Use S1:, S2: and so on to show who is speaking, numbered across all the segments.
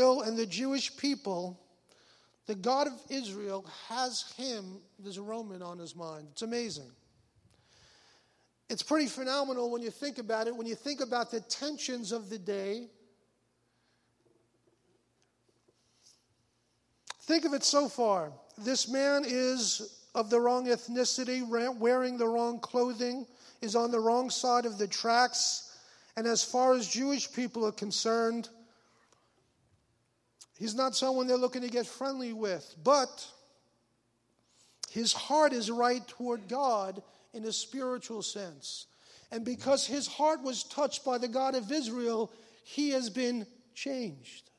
S1: Israel and the Jewish people, the God of Israel has him, there's a Roman on his mind. It's amazing. It's pretty phenomenal when you think about it, when you think about the tensions of the day. Think of it so far. This man is of the wrong ethnicity, wearing the wrong clothing, is on the wrong side of the tracks. And as far as Jewish people are concerned, he's not someone they're looking to get friendly with. But his heart is right toward God in a spiritual sense. And because his heart was touched by the God of Israel, he has been changed.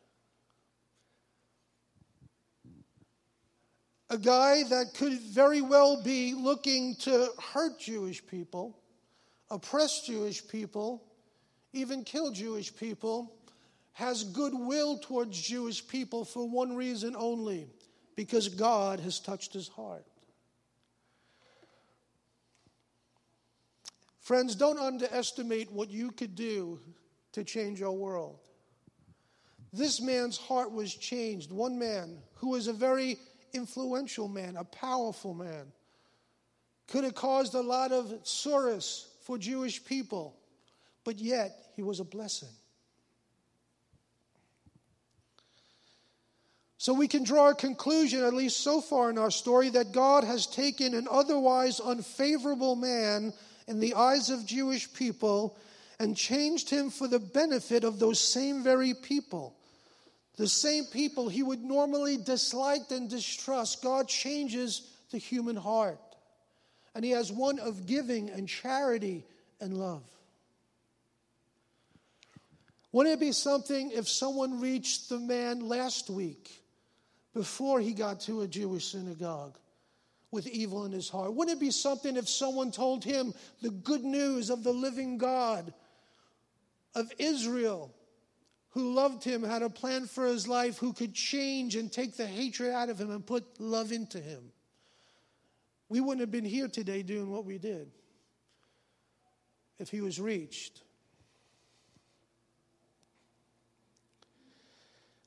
S1: a guy that could very well be looking to hurt Jewish people, oppress Jewish people, even kill Jewish people, has goodwill towards Jewish people for one reason only because God has touched his heart. Friends, don't underestimate what you could do to change your world. This man's heart was changed. One man who was a very influential man, a powerful man. Could have caused a lot of sorrows for Jewish people, but yet he was a blessing. So we can draw a conclusion, at least so far in our story, that God has taken an otherwise unfavorable man in the eyes of Jewish people and changed him for the benefit of those same very people. The same people he would normally dislike and distrust, God changes the human heart. And he has one of giving and charity and love. Wouldn't it be something if someone reached the man last week before he got to a Jewish synagogue with evil in his heart? Wouldn't it be something if someone told him the good news of the living God of Israel who loved him, had a plan for his life, who could change and take the hatred out of him and put love into him. We wouldn't have been here today doing what we did if he was reached.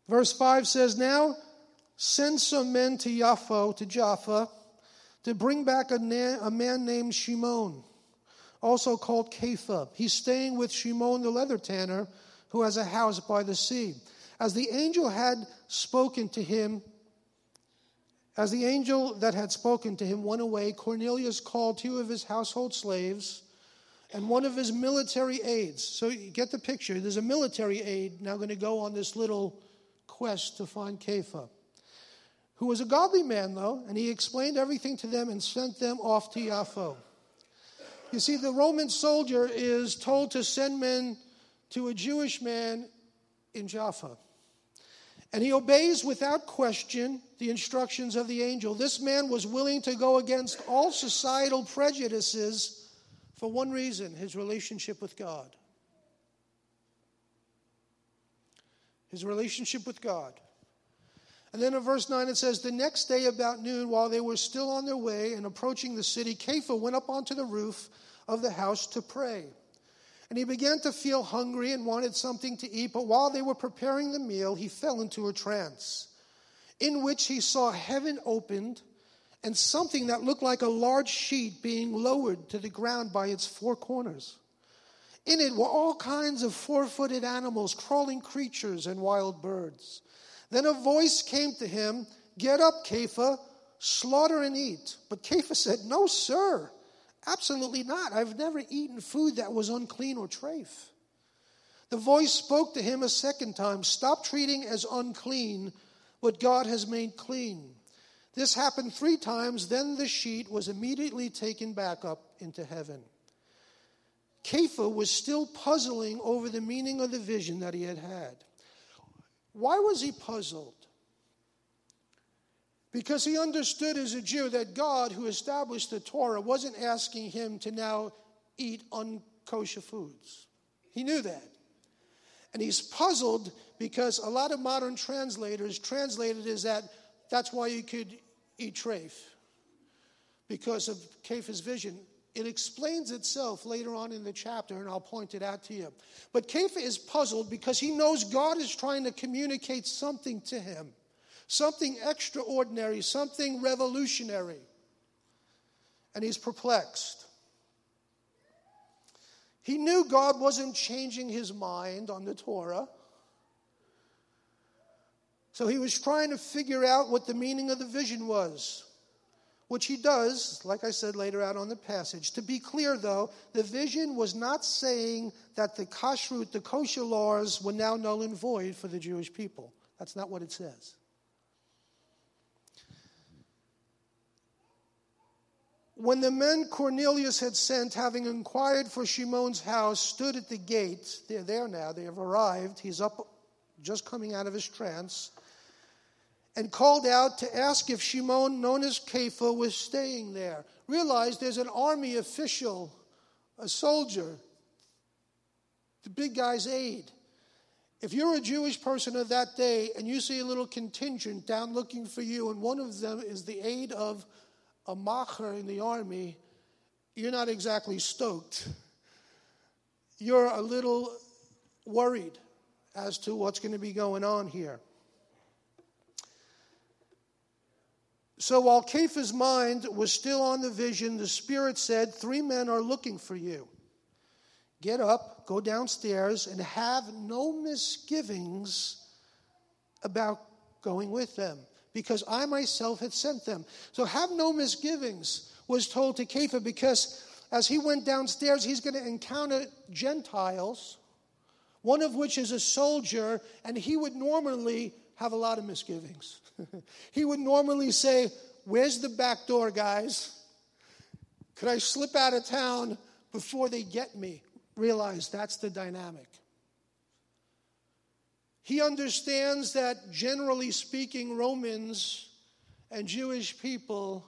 S1: Verse 5 says, Now send some men to Jaffa, to Jaffa, to bring back a, na- a man named Shimon, also called Kepha. He's staying with Shimon the leather tanner who has a house by the sea. As the angel had spoken to him, as the angel that had spoken to him went away, Cornelius called two of his household slaves and one of his military aides. So you get the picture. There's a military aide now going to go on this little quest to find Kepha, who was a godly man, though, and he explained everything to them and sent them off to Jaffa. You see, the Roman soldier is told to send men to a Jewish man in Jaffa. And he obeys without question the instructions of the angel. This man was willing to go against all societal prejudices for one reason his relationship with God. His relationship with God. And then in verse 9 it says, The next day about noon, while they were still on their way and approaching the city, Kepha went up onto the roof of the house to pray. And he began to feel hungry and wanted something to eat. But while they were preparing the meal, he fell into a trance in which he saw heaven opened and something that looked like a large sheet being lowered to the ground by its four corners. In it were all kinds of four footed animals, crawling creatures, and wild birds. Then a voice came to him Get up, Kepha, slaughter and eat. But Kepha said, No, sir. Absolutely not. I've never eaten food that was unclean or trafe. The voice spoke to him a second time Stop treating as unclean what God has made clean. This happened three times, then the sheet was immediately taken back up into heaven. Kepha was still puzzling over the meaning of the vision that he had had. Why was he puzzled? Because he understood as a Jew that God, who established the Torah, wasn't asking him to now eat unkosher foods. He knew that. And he's puzzled because a lot of modern translators translated it as that that's why you could eat treif because of Kepha's vision. It explains itself later on in the chapter, and I'll point it out to you. But Kepha is puzzled because he knows God is trying to communicate something to him, something extraordinary, something revolutionary. And he's perplexed. He knew God wasn't changing his mind on the Torah. So he was trying to figure out what the meaning of the vision was which he does, like I said later out on the passage. To be clear, though, the vision was not saying that the kashrut, the kosher laws, were now null and void for the Jewish people. That's not what it says. When the men Cornelius had sent, having inquired for Shimon's house, stood at the gate, they're there now, they have arrived. He's up, just coming out of his trance and called out to ask if Shimon, known as Kepha, was staying there. Realize there's an army official, a soldier, the big guy's aide. If you're a Jewish person of that day and you see a little contingent down looking for you, and one of them is the aide of a macher in the army, you're not exactly stoked. You're a little worried as to what's going to be going on here. So while Kepha's mind was still on the vision, the Spirit said, Three men are looking for you. Get up, go downstairs, and have no misgivings about going with them, because I myself had sent them. So have no misgivings, was told to Kepha, because as he went downstairs, he's going to encounter Gentiles, one of which is a soldier, and he would normally have a lot of misgivings. he would normally say, Where's the back door, guys? Could I slip out of town before they get me? Realize that's the dynamic. He understands that, generally speaking, Romans and Jewish people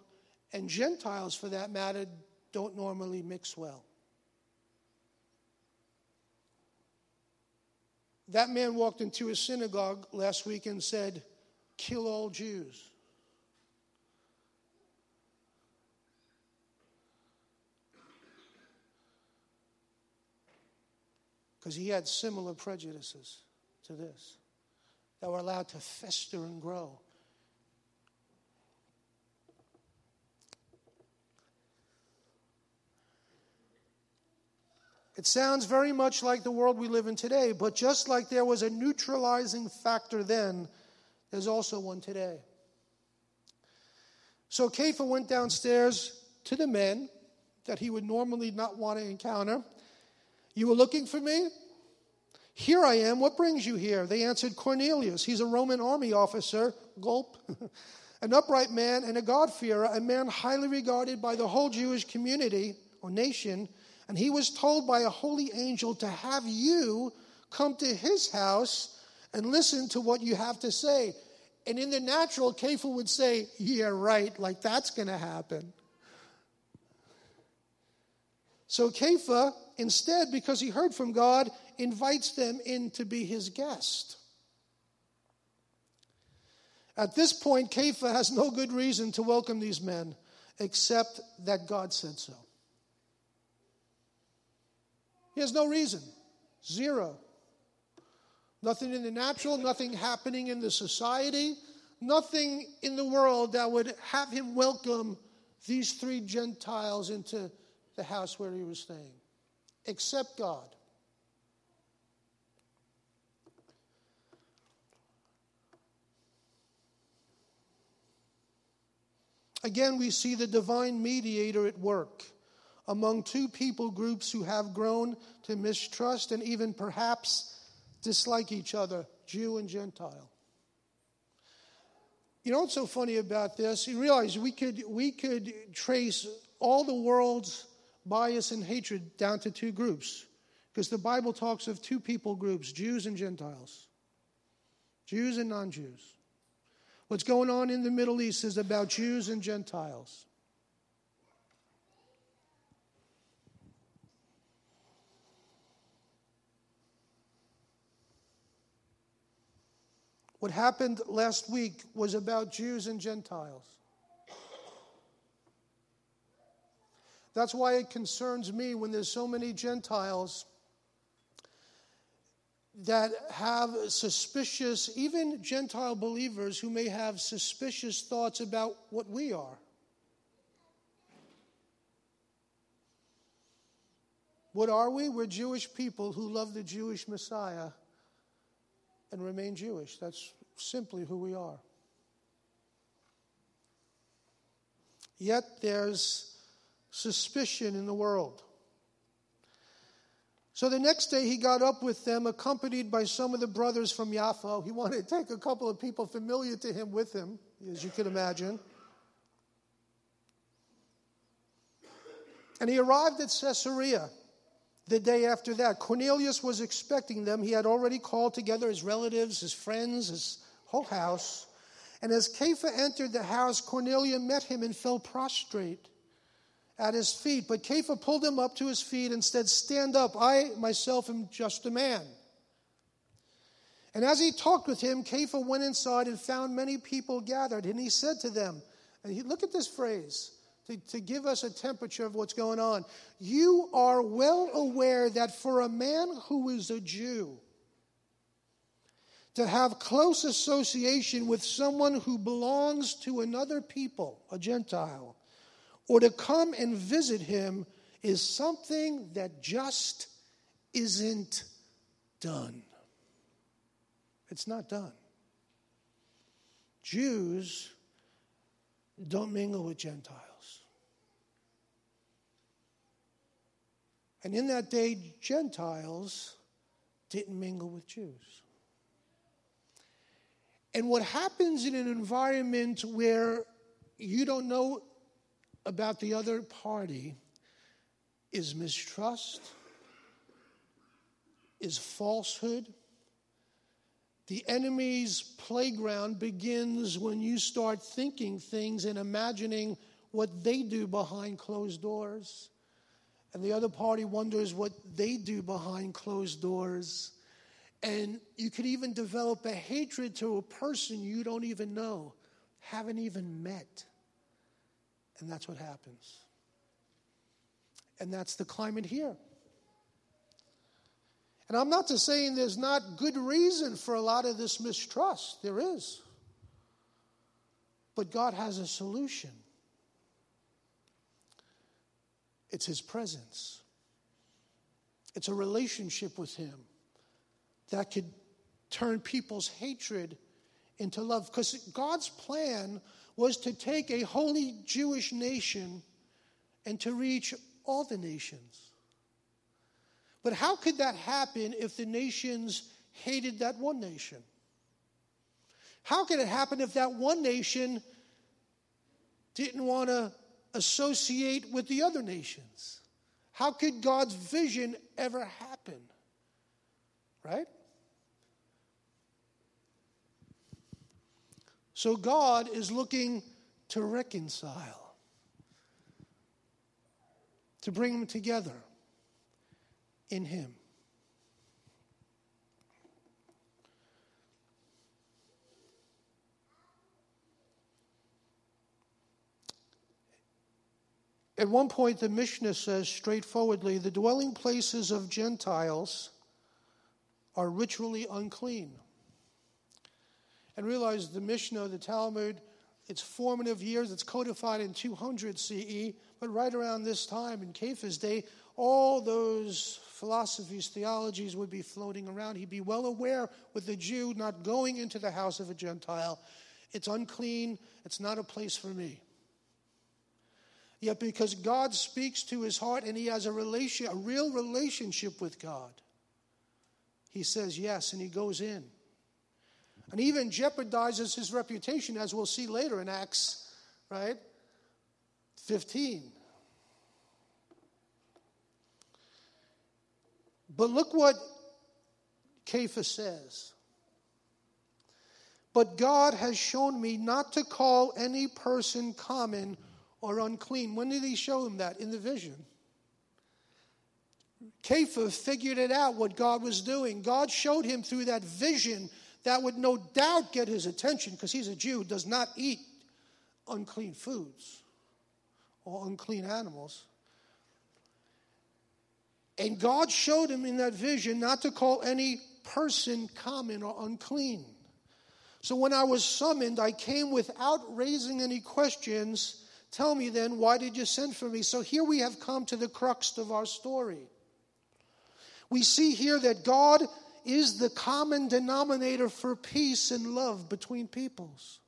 S1: and Gentiles, for that matter, don't normally mix well. That man walked into a synagogue last week and said, kill all Jews. Because he had similar prejudices to this that were allowed to fester and grow. It sounds very much like the world we live in today, but just like there was a neutralizing factor then, there's also one today. So Kepha went downstairs to the men that he would normally not want to encounter. You were looking for me? Here I am. What brings you here? They answered Cornelius. He's a Roman army officer. Gulp. An upright man and a God-fearer, a man highly regarded by the whole Jewish community or nation. And he was told by a holy angel to have you come to his house and listen to what you have to say. And in the natural, Kepha would say, Yeah, right, like that's going to happen. So Kepha, instead, because he heard from God, invites them in to be his guest. At this point, Kepha has no good reason to welcome these men except that God said so. He has no reason. Zero. Nothing in the natural, nothing happening in the society, nothing in the world that would have him welcome these three Gentiles into the house where he was staying, except God. Again, we see the divine mediator at work among two people groups who have grown to mistrust and even perhaps dislike each other, Jew and Gentile. You know what's so funny about this? You realize we could, we could trace all the world's bias and hatred down to two groups. Because the Bible talks of two people groups, Jews and Gentiles, Jews and non Jews. What's going on in the Middle East is about Jews and Gentiles. What happened last week was about Jews and Gentiles. That's why it concerns me when there's so many Gentiles that have suspicious, even Gentile believers who may have suspicious thoughts about what we are. What are we? We're Jewish people who love the Jewish Messiah and remain Jewish. That's simply who we are. Yet there's suspicion in the world. So the next day he got up with them, accompanied by some of the brothers from Jaffa. He wanted to take a couple of people familiar to him with him, as you can imagine. And he arrived at Caesarea the day after that. Cornelius was expecting them. He had already called together his relatives, his friends, his whole house. And as Kepha entered the house, Cornelius met him and fell prostrate at his feet. But Kepha pulled him up to his feet and said, Stand up, I myself am just a man. And as he talked with him, Kepha went inside and found many people gathered. And he said to them, and he, look at this phrase to, to give us a temperature of what's going on. You are well aware that for a man who is a Jew, to have close association with someone who belongs to another people, a Gentile, or to come and visit him is something that just isn't done. It's not done. Jews don't mingle with Gentiles. And in that day, Gentiles didn't mingle with Jews. And what happens in an environment where you don't know about the other party is mistrust, is falsehood. The enemy's playground begins when you start thinking things and imagining what they do behind closed doors. And the other party wonders what they do behind closed doors. And you could even develop a hatred to a person you don't even know, haven't even met. And that's what happens. And that's the climate here. And I'm not to saying there's not good reason for a lot of this mistrust. There is. But God has a solution. It's His presence. It's a relationship with Him that could turn people's hatred into love. Because God's plan was to take a holy Jewish nation and to reach all the nations. But how could that happen if the nations hated that one nation? How could it happen if that one nation didn't want to associate with the other nations? How could God's vision ever happen? Right? So God is looking to reconcile, to bring them together in Him. At one point, the Mishnah says straightforwardly the dwelling places of Gentiles are ritually unclean and realize the Mishnah, the Talmud, its formative years, it's codified in 200 CE, but right around this time in Kepha's day, all those philosophies, theologies would be floating around. He'd be well aware with the Jew not going into the house of a Gentile. It's unclean, it's not a place for me. Yet because God speaks to his heart and he has a relation, a real relationship with God, he says yes and he goes in and even jeopardizes his reputation, as we'll see later in Acts, right? 15. But look what Kepha says. But God has shown me not to call any person common or unclean. When did he show him that? In the vision. Kepha figured it out what God was doing. God showed him through that vision that would no doubt get his attention because he's a Jew, does not eat unclean foods or unclean animals. And God showed him in that vision not to call any person common or unclean. So when I was summoned, I came without raising any questions. Tell me then, why did you send for me? So here we have come to the crux of our story. We see here that God is the common denominator for peace and love between peoples.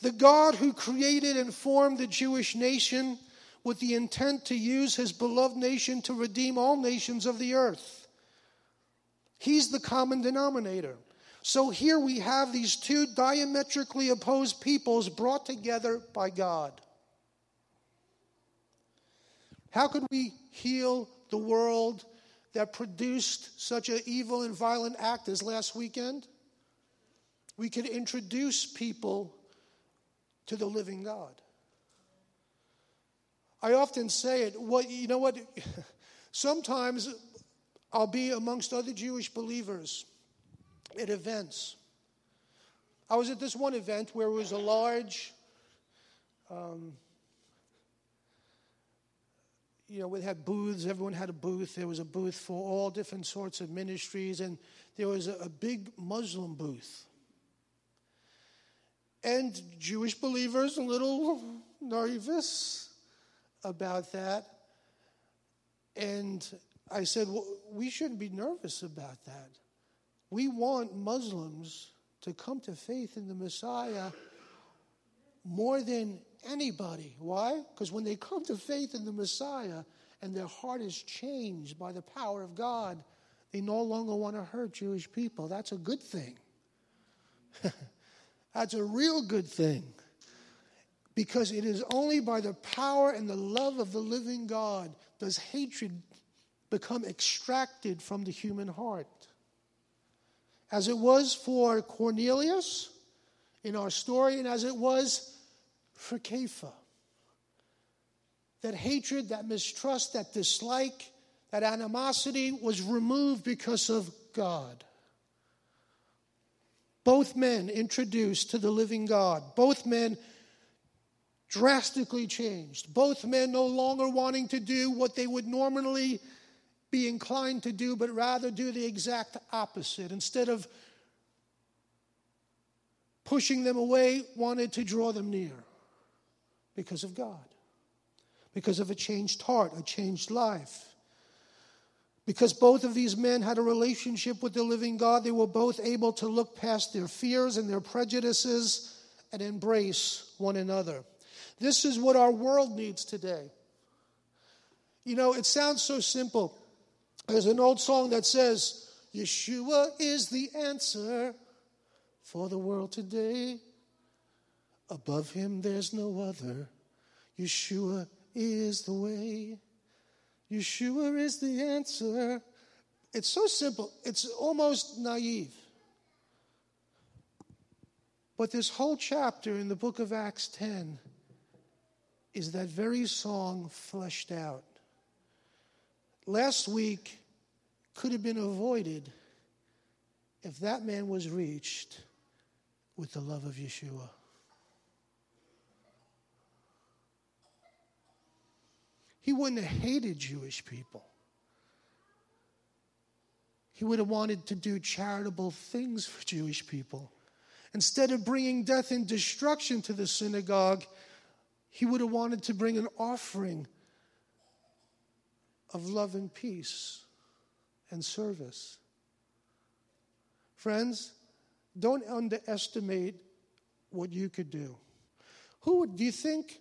S1: The God who created and formed the Jewish nation with the intent to use his beloved nation to redeem all nations of the earth. He's the common denominator. So here we have these two diametrically opposed peoples brought together by God. How could we heal the world that produced such an evil and violent act as last weekend? We could introduce people to the living God. I often say it, what you know what sometimes I'll be amongst other Jewish believers at events. I was at this one event where it was a large um, you know, we had booths. Everyone had a booth. There was a booth for all different sorts of ministries, and there was a, a big Muslim booth. And Jewish believers a little nervous about that. And I said, well, we shouldn't be nervous about that. We want Muslims to come to faith in the Messiah more than anybody. Why? Because when they come to faith in the Messiah and their heart is changed by the power of God, they no longer want to hurt Jewish people. That's a good thing. That's a real good thing. Because it is only by the power and the love of the living God does hatred become extracted from the human heart. As it was for Cornelius in our story, and as it was for Kepha. That hatred, that mistrust, that dislike, that animosity was removed because of God. Both men introduced to the living God. Both men drastically changed. Both men no longer wanting to do what they would normally be inclined to do, but rather do the exact opposite. Instead of pushing them away, wanted to draw them near. Because of God. Because of a changed heart, a changed life. Because both of these men had a relationship with the living God, they were both able to look past their fears and their prejudices and embrace one another. This is what our world needs today. You know, it sounds so simple. There's an old song that says, Yeshua is the answer for the world today. Above him there's no other. Yeshua is the way. Yeshua is the answer. It's so simple, it's almost naive. But this whole chapter in the book of Acts 10 is that very song fleshed out. Last week could have been avoided if that man was reached with the love of Yeshua. He wouldn't have hated Jewish people. He would have wanted to do charitable things for Jewish people. Instead of bringing death and destruction to the synagogue, he would have wanted to bring an offering of love and peace and service. Friends, don't underestimate what you could do. Who would, do you think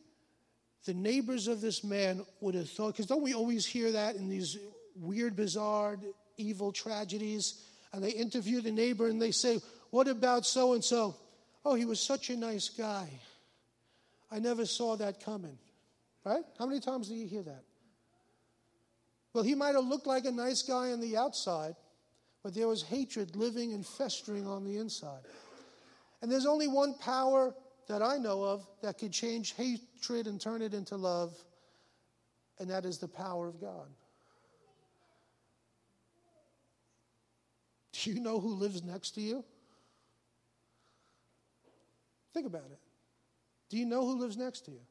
S1: the neighbors of this man would have thought, because don't we always hear that in these weird, bizarre, evil tragedies? And they interview the neighbor and they say, What about so and so? Oh, he was such a nice guy. I never saw that coming. Right? How many times do you hear that? Well, he might have looked like a nice guy on the outside, but there was hatred living and festering on the inside. And there's only one power that I know of that could change hatred and turn it into love, and that is the power of God. Do you know who lives next to you? Think about it. Do you know who lives next to you?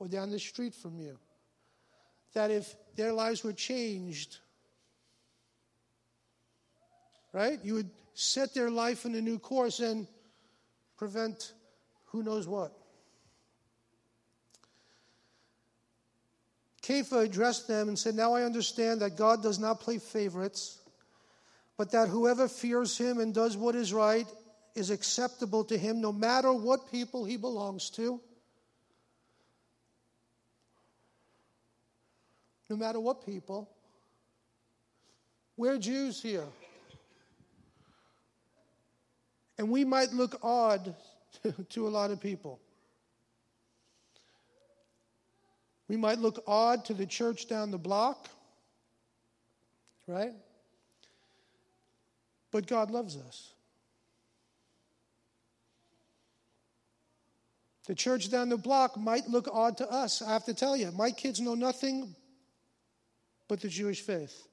S1: or down the street from you. That if their lives were changed, right, you would set their life in a new course and prevent who knows what. Kepha addressed them and said, Now I understand that God does not play favorites, but that whoever fears him and does what is right is acceptable to him, no matter what people he belongs to. No matter what people. We're Jews here. And we might look odd to a lot of people. We might look odd to the church down the block, right? But God loves us. The church down the block might look odd to us. I have to tell you, my kids know nothing but the Jewish faith.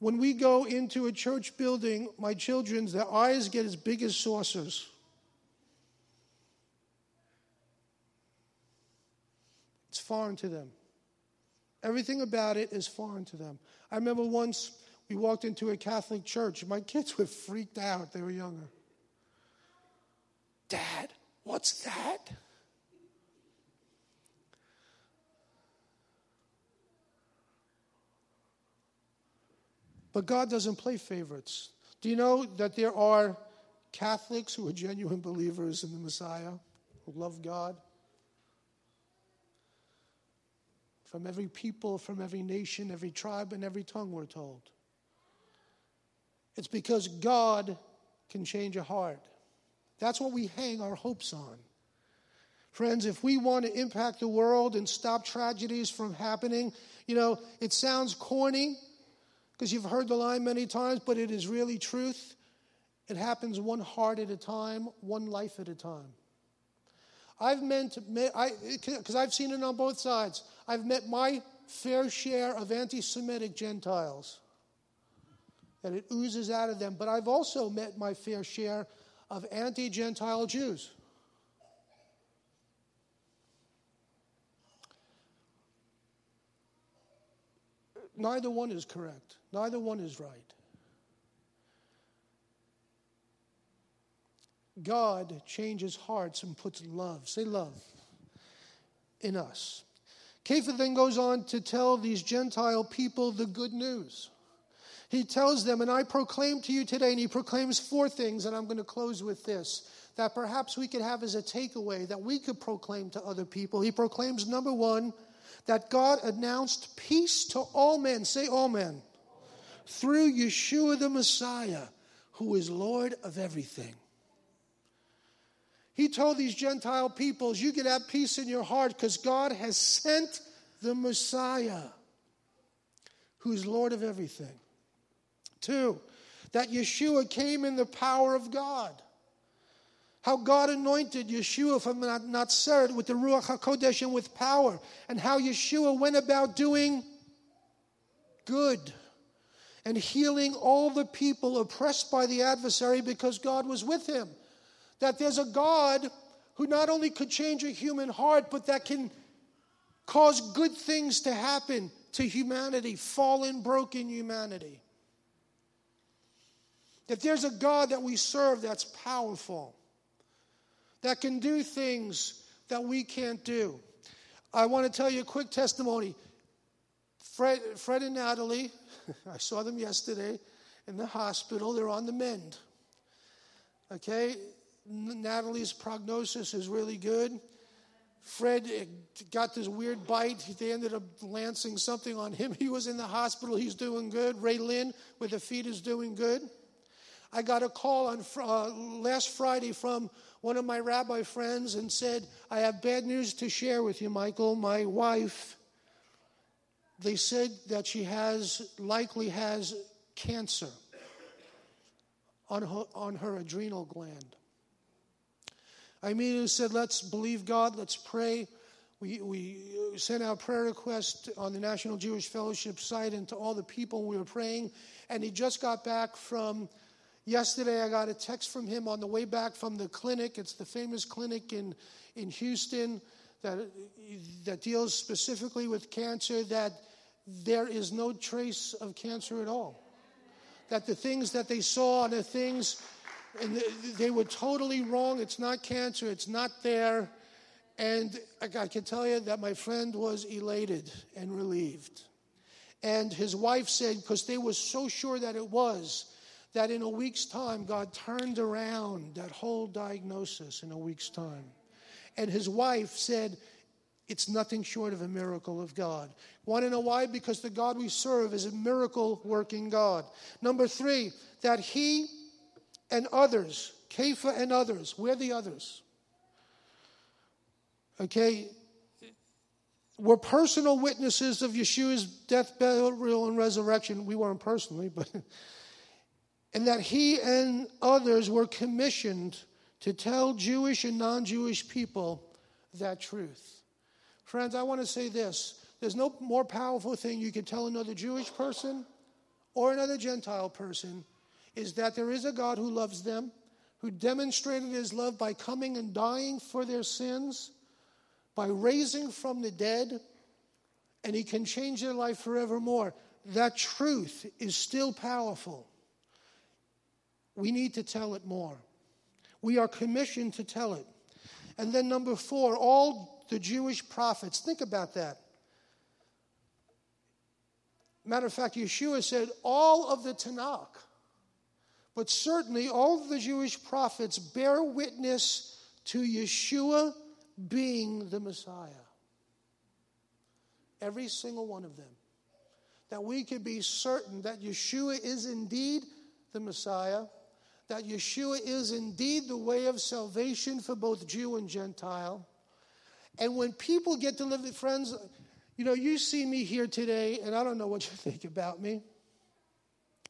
S1: When we go into a church building, my children's their eyes get as big as saucers. It's foreign to them. Everything about it is foreign to them. I remember once we walked into a Catholic church. My kids were freaked out. They were younger. Dad, what's that? But God doesn't play favorites. Do you know that there are Catholics who are genuine believers in the Messiah, who love God? from every people, from every nation, every tribe, and every tongue, we're told. It's because God can change a heart. That's what we hang our hopes on. Friends, if we want to impact the world and stop tragedies from happening, you know, it sounds corny because you've heard the line many times, but it is really truth. It happens one heart at a time, one life at a time. I've meant, because I've seen it on both sides. I've met my fair share of anti Semitic Gentiles, and it oozes out of them. But I've also met my fair share of anti Gentile Jews. Neither one is correct, neither one is right. God changes hearts and puts love, say love, in us. Kepha then goes on to tell these Gentile people the good news. He tells them, and I proclaim to you today, and he proclaims four things, and I'm going to close with this that perhaps we could have as a takeaway that we could proclaim to other people. He proclaims, number one, that God announced peace to all men. Say, all men. Through Yeshua the Messiah, who is Lord of everything. He told these Gentile peoples, You can have peace in your heart because God has sent the Messiah, who's Lord of everything. Two, that Yeshua came in the power of God. How God anointed Yeshua from Nazareth with the Ruach HaKodesh and with power, and how Yeshua went about doing good and healing all the people oppressed by the adversary because God was with him that there's a God who not only could change a human heart, but that can cause good things to happen to humanity, fallen, broken humanity. That there's a God that we serve that's powerful, that can do things that we can't do. I want to tell you a quick testimony. Fred, Fred and Natalie, I saw them yesterday in the hospital. They're on the mend. Okay? Natalie's prognosis is really good. Fred eh, got this weird bite. They ended up lancing something on him. He was in the hospital. He's doing good. Ray Lynn with the feet is doing good. I got a call on uh, last Friday from one of my rabbi friends and said, I have bad news to share with you, Michael. My wife, they said that she has, likely has cancer on her, on her adrenal gland. I immediately said, let's believe God, let's pray. We, we uh, sent out prayer requests on the National Jewish Fellowship site and to all the people we were praying. And he just got back from yesterday. I got a text from him on the way back from the clinic. It's the famous clinic in, in Houston that, that deals specifically with cancer that there is no trace of cancer at all. That the things that they saw and the things, and they were totally wrong. It's not cancer, it's not there. And I can tell you that my friend was elated and relieved. And his wife said, because they were so sure that it was, that in a week's time, God turned around that whole diagnosis in a week's time. And his wife said, it's nothing short of a miracle of God. Want to know why? Because the God we serve is a miracle working God. Number three, that he and others, Kepha and others, we're the others. Okay, were personal witnesses of Yeshua's death, burial, and resurrection. We weren't personally, but. and that he and others were commissioned to tell Jewish and non Jewish people that truth. Friends, I want to say this there's no more powerful thing you can tell another Jewish person or another Gentile person is that there is a God who loves them, who demonstrated his love by coming and dying for their sins, by raising from the dead, and he can change their life forevermore. That truth is still powerful. We need to tell it more. We are commissioned to tell it. And then, number four, all the Jewish prophets. Think about that. Matter of fact, Yeshua said all of the Tanakh, but certainly all the Jewish prophets bear witness to Yeshua being the Messiah. Every single one of them. That we can be certain that Yeshua is indeed the Messiah that Yeshua is indeed the way of salvation for both Jew and Gentile. And when people get delivered, friends, you know, you see me here today, and I don't know what you think about me.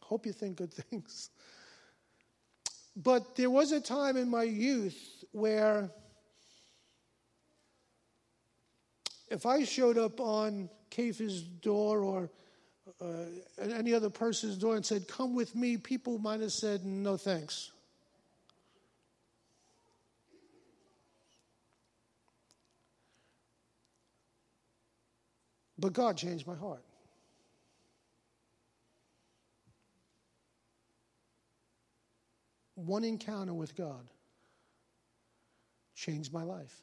S1: Hope you think good things. But there was a time in my youth where if I showed up on Kepha's door or uh, any other person's door and said, Come with me, people might have said, No thanks. But God changed my heart. One encounter with God changed my life.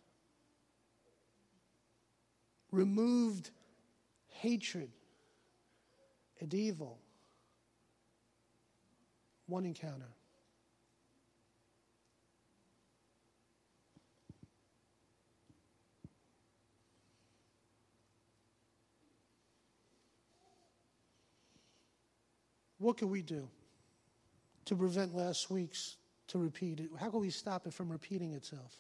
S1: Removed hatred and evil. One encounter. What can we do to prevent last week's to repeat it? How can we stop it from repeating itself?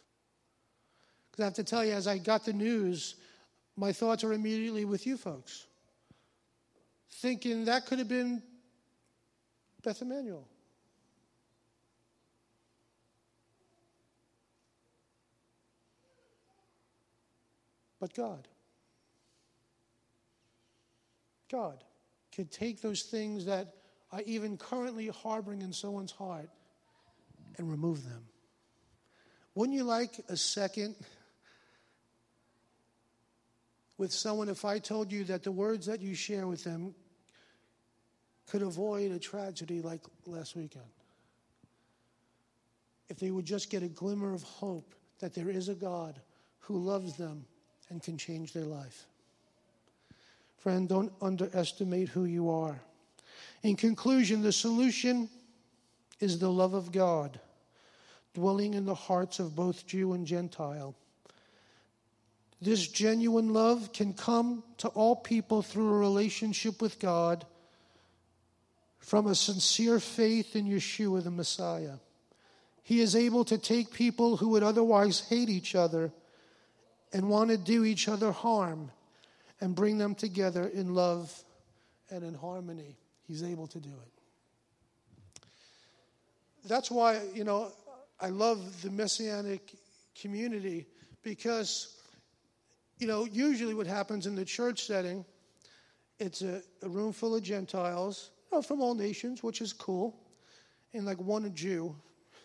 S1: Because I have to tell you, as I got the news, my thoughts are immediately with you folks thinking that could have been Beth Emanuel. But God, God can take those things that are even currently harboring in someone's heart and remove them. Wouldn't you like a second with someone if I told you that the words that you share with them could avoid a tragedy like last weekend. If they would just get a glimmer of hope that there is a God who loves them and can change their life. Friend, don't underestimate who you are. In conclusion, the solution is the love of God dwelling in the hearts of both Jew and Gentile. This genuine love can come to all people through a relationship with God from a sincere faith in Yeshua the Messiah. He is able to take people who would otherwise hate each other and want to do each other harm and bring them together in love and in harmony. He's able to do it. That's why, you know, I love the Messianic community because, you know, usually what happens in the church setting, it's a, a room full of Gentiles from all nations, which is cool, and like one Jew,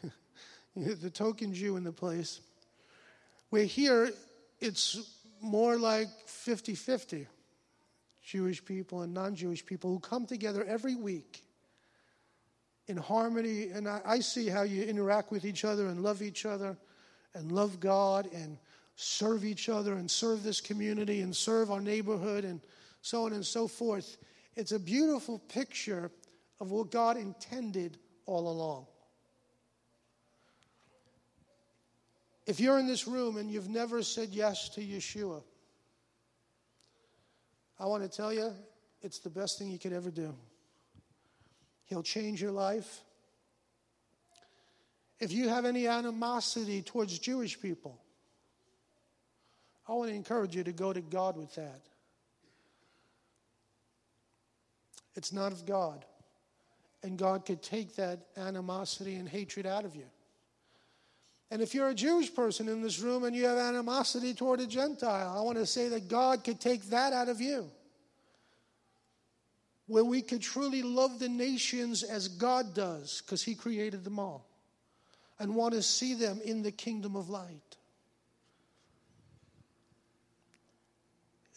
S1: the token Jew in the place. We're here, it's more like 50 50 Jewish people and non Jewish people who come together every week in harmony. And I, I, see how you interact with each other and love each other and love God and serve each other and serve this community and serve our neighborhood and so on and so forth. It's a beautiful picture of what God intended all along. If you're in this room and you've never said yes to Yeshua, I want to tell you, it's the best thing you could ever do. He'll change your life. If you have any animosity towards Jewish people, I want to encourage you to go to God with that. It's not of God. And God could take that animosity and hatred out of you. And if you're a Jewish person in this room and you have animosity toward a Gentile, I want to say that God could take that out of you. Where we could truly love the nations as God does, because He created them all, and want to see them in the kingdom of light.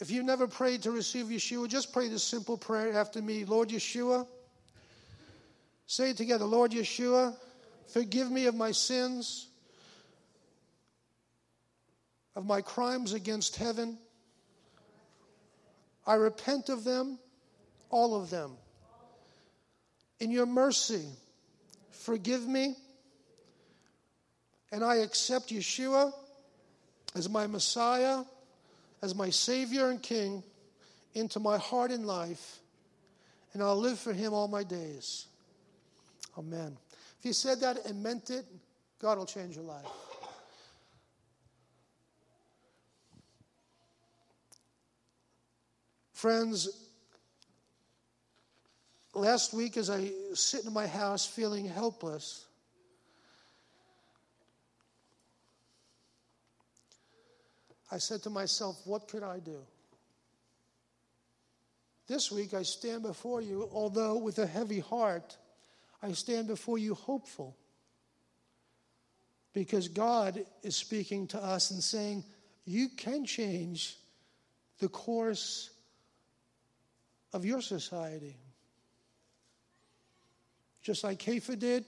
S1: If you've never prayed to receive Yeshua, just pray this simple prayer after me Lord Yeshua, say it together Lord Yeshua, forgive me of my sins of my crimes against heaven. I repent of them, all of them. In your mercy, forgive me, and I accept Yeshua as my Messiah, as my Savior and King into my heart and life, and I'll live for Him all my days. Amen. If you said that and meant it, God will change your life. Friends, last week as I sit in my house feeling helpless, I said to myself, What could I do? This week I stand before you, although with a heavy heart, I stand before you hopeful. Because God is speaking to us and saying, You can change the course of your society. Just like Kepha did,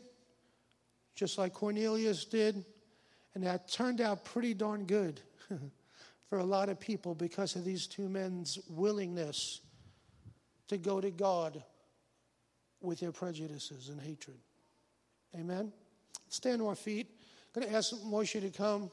S1: just like Cornelius did, and that turned out pretty darn good for a lot of people because of these two men's willingness to go to God with their prejudices and hatred. Amen? Stand on our feet. I'm going to ask Moshe to come.